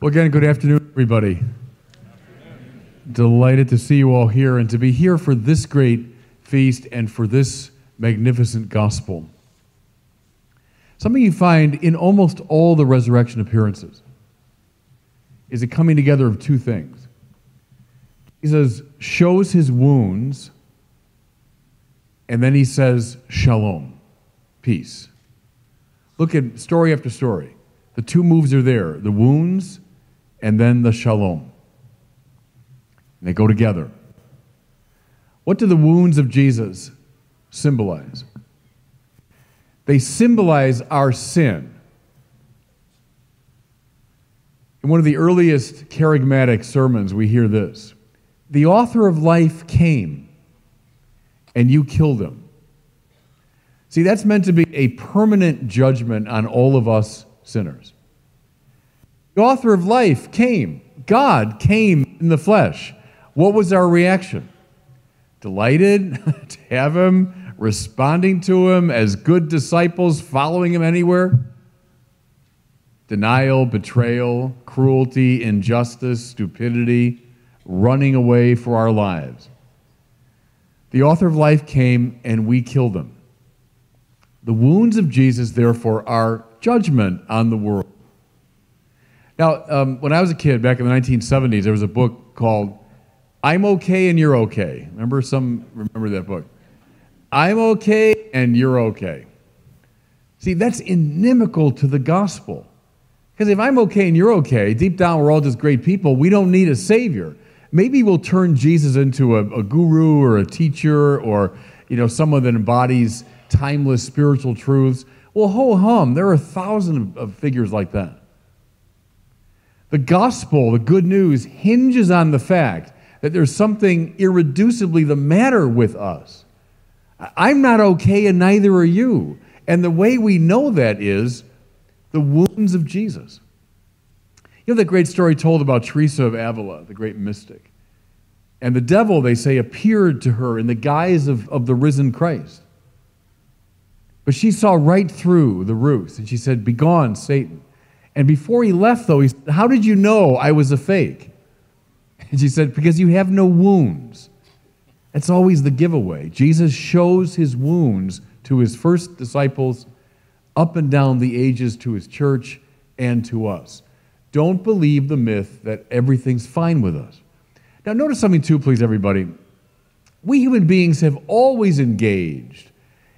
Well, again, good afternoon, everybody. Delighted to see you all here and to be here for this great feast and for this magnificent gospel. Something you find in almost all the resurrection appearances is a coming together of two things. He says, shows his wounds, and then he says, shalom, peace. Look at story after story. The two moves are there the wounds and then the shalom. They go together. What do the wounds of Jesus symbolize? They symbolize our sin. In one of the earliest kerygmatic sermons, we hear this The author of life came, and you killed him. See, that's meant to be a permanent judgment on all of us sinners. The author of life came. God came in the flesh. What was our reaction? Delighted to have him, responding to him as good disciples, following him anywhere? Denial, betrayal, cruelty, injustice, stupidity, running away for our lives. The author of life came and we killed him. The wounds of Jesus, therefore, are judgment on the world. Now, um, when I was a kid back in the 1970s, there was a book called I'm Okay and You're Okay. Remember some remember that book? I'm okay and you're okay. See, that's inimical to the gospel. Because if I'm okay and you're okay, deep down we're all just great people. We don't need a savior. Maybe we'll turn Jesus into a, a guru or a teacher or you know someone that embodies timeless spiritual truths. Well, ho hum, there are a thousand of figures like that. The gospel, the good news, hinges on the fact that there's something irreducibly the matter with us. I'm not okay, and neither are you. And the way we know that is the wounds of Jesus. You know that great story told about Teresa of Avila, the great mystic. And the devil, they say, appeared to her in the guise of, of the risen Christ. But she saw right through the ruse, and she said, Begone, Satan. And before he left, though, he said, How did you know I was a fake? And she said, Because you have no wounds. That's always the giveaway. Jesus shows his wounds to his first disciples, up and down the ages to his church and to us. Don't believe the myth that everything's fine with us. Now, notice something, too, please, everybody. We human beings have always engaged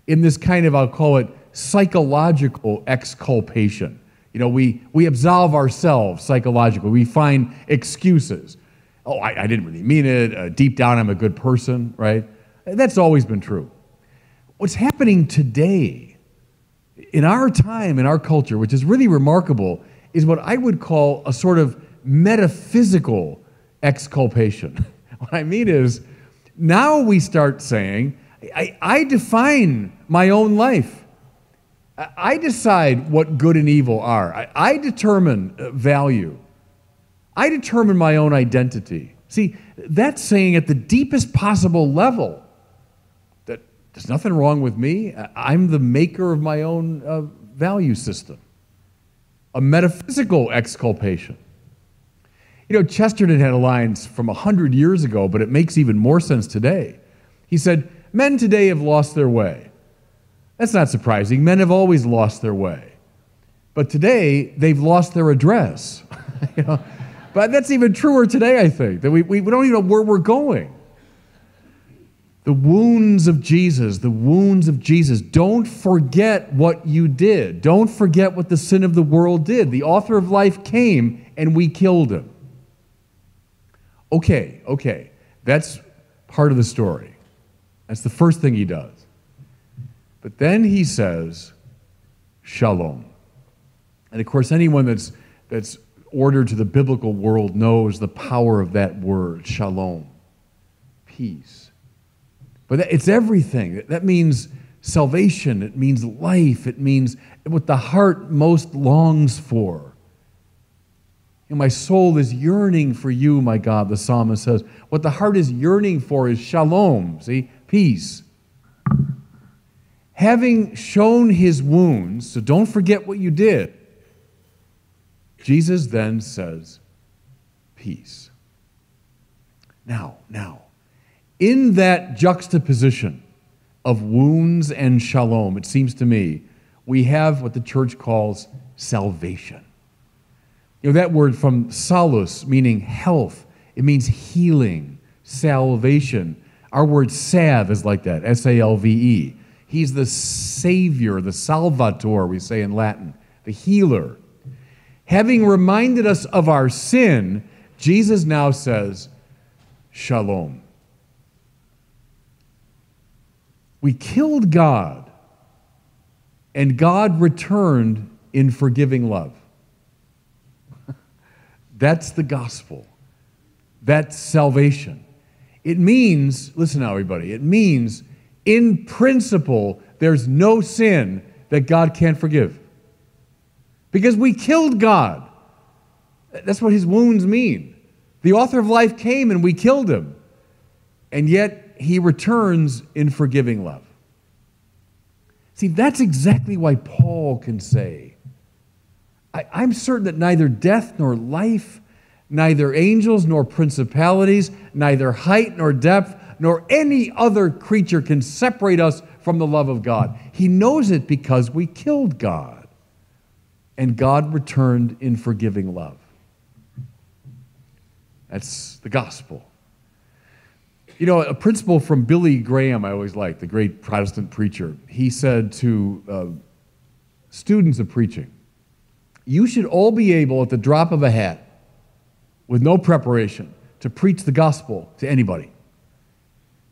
in this kind of, I'll call it, psychological exculpation. You know, we, we absolve ourselves psychologically. We find excuses. Oh, I, I didn't really mean it. Uh, deep down, I'm a good person, right? That's always been true. What's happening today, in our time, in our culture, which is really remarkable, is what I would call a sort of metaphysical exculpation. what I mean is, now we start saying, I, I define my own life. I decide what good and evil are. I, I determine uh, value. I determine my own identity. See, that's saying at the deepest possible level that there's nothing wrong with me. I'm the maker of my own uh, value system. A metaphysical exculpation. You know, Chesterton had a line from 100 years ago, but it makes even more sense today. He said, Men today have lost their way. That's not surprising. Men have always lost their way. But today, they've lost their address. you know? But that's even truer today, I think, that we, we, we don't even know where we're going. The wounds of Jesus, the wounds of Jesus. Don't forget what you did. Don't forget what the sin of the world did. The author of life came and we killed him. Okay, okay. That's part of the story. That's the first thing he does. But then he says, Shalom. And of course, anyone that's, that's ordered to the biblical world knows the power of that word, shalom, peace. But it's everything. That means salvation, it means life, it means what the heart most longs for. And my soul is yearning for you, my God, the psalmist says. What the heart is yearning for is shalom, see, peace having shown his wounds, so don't forget what you did, Jesus then says, Peace. Now, now, in that juxtaposition of wounds and shalom, it seems to me, we have what the church calls salvation. You know, that word from salus, meaning health, it means healing, salvation. Our word salve is like that, S A L V E. He's the Savior, the Salvator, we say in Latin, the healer. Having reminded us of our sin, Jesus now says, Shalom. We killed God, and God returned in forgiving love. That's the gospel. That's salvation. It means, listen now, everybody, it means in principle, there's no sin that God can't forgive. Because we killed God. That's what his wounds mean. The author of life came and we killed him. And yet he returns in forgiving love. See, that's exactly why Paul can say, I, am certain that neither death nor life, neither angels nor principalities, neither height nor depth, nor any other creature can separate us from the love of God. He knows it because we killed God. And God returned in forgiving love. That's the gospel. You know, a principle from Billy Graham I always liked, the great Protestant preacher. He said to uh, students of preaching, You should all be able, at the drop of a hat, with no preparation, to preach the gospel to anybody.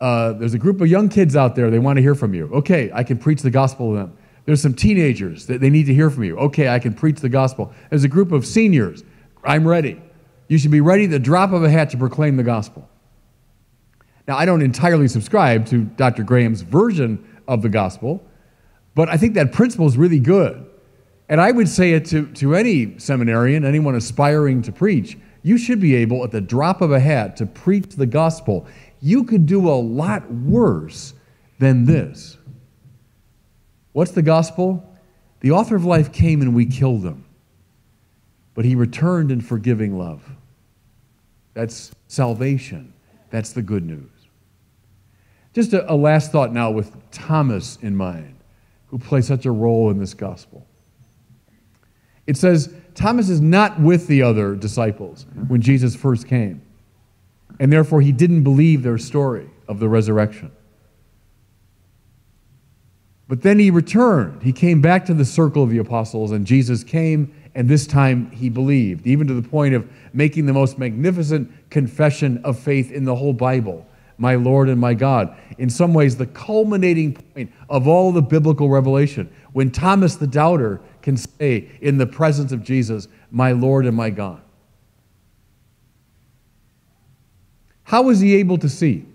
Uh, there's a group of young kids out there, they want to hear from you. Okay, I can preach the gospel to them. There's some teenagers that they need to hear from you. Okay, I can preach the gospel. There's a group of seniors. I'm ready. You should be ready at the drop of a hat to proclaim the gospel. Now, I don't entirely subscribe to Dr. Graham's version of the gospel, but I think that principle is really good. And I would say it to, to any seminarian, anyone aspiring to preach. You should be able, at the drop of a hat, to preach the gospel. You could do a lot worse than this. What's the gospel? The author of life came and we killed him, but he returned in forgiving love. That's salvation. That's the good news. Just a, a last thought now with Thomas in mind, who plays such a role in this gospel. It says Thomas is not with the other disciples when Jesus first came, and therefore he didn't believe their story of the resurrection. But then he returned. He came back to the circle of the apostles, and Jesus came, and this time he believed, even to the point of making the most magnificent confession of faith in the whole Bible my Lord and my God. In some ways, the culminating point of all the biblical revelation. When Thomas the doubter can say in the presence of Jesus, my Lord and my God. How was he able to see?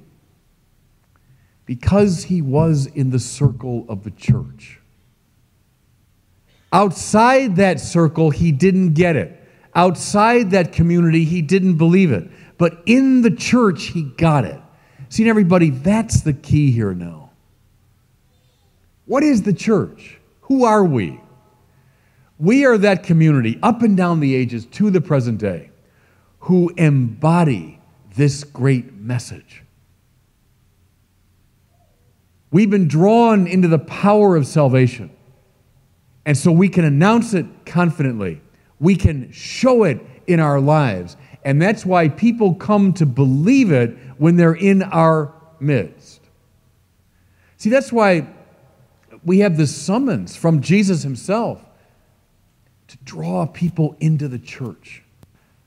Because he was in the circle of the church. Outside that circle, he didn't get it. Outside that community, he didn't believe it. But in the church, he got it. See, everybody, that's the key here now. What is the church? Who are we? We are that community up and down the ages to the present day who embody this great message. We've been drawn into the power of salvation. And so we can announce it confidently. We can show it in our lives. And that's why people come to believe it when they're in our midst. See, that's why we have this summons from Jesus himself to draw people into the church.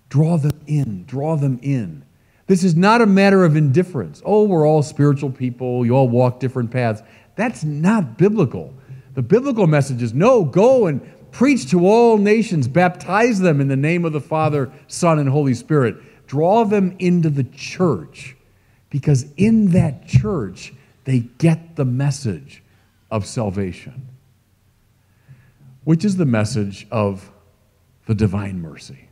Draw them in, draw them in. This is not a matter of indifference. Oh, we're all spiritual people, you all walk different paths. That's not biblical. The biblical message is no, go and preach to all nations, baptize them in the name of the Father, Son, and Holy Spirit. Draw them into the church because in that church, they get the message of salvation, which is the message of the divine mercy.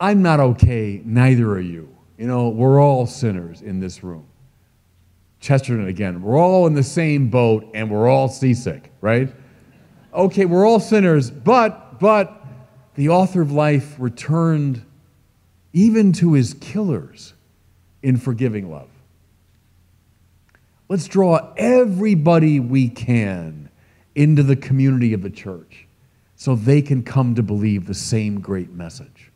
I'm not okay, neither are you. You know, we're all sinners in this room. Chesterton again, we're all in the same boat and we're all seasick, right? Okay, we're all sinners, but, but the author of life returned even to his killers in forgiving love. Let's draw everybody we can into the community of the church so they can come to believe the same great message.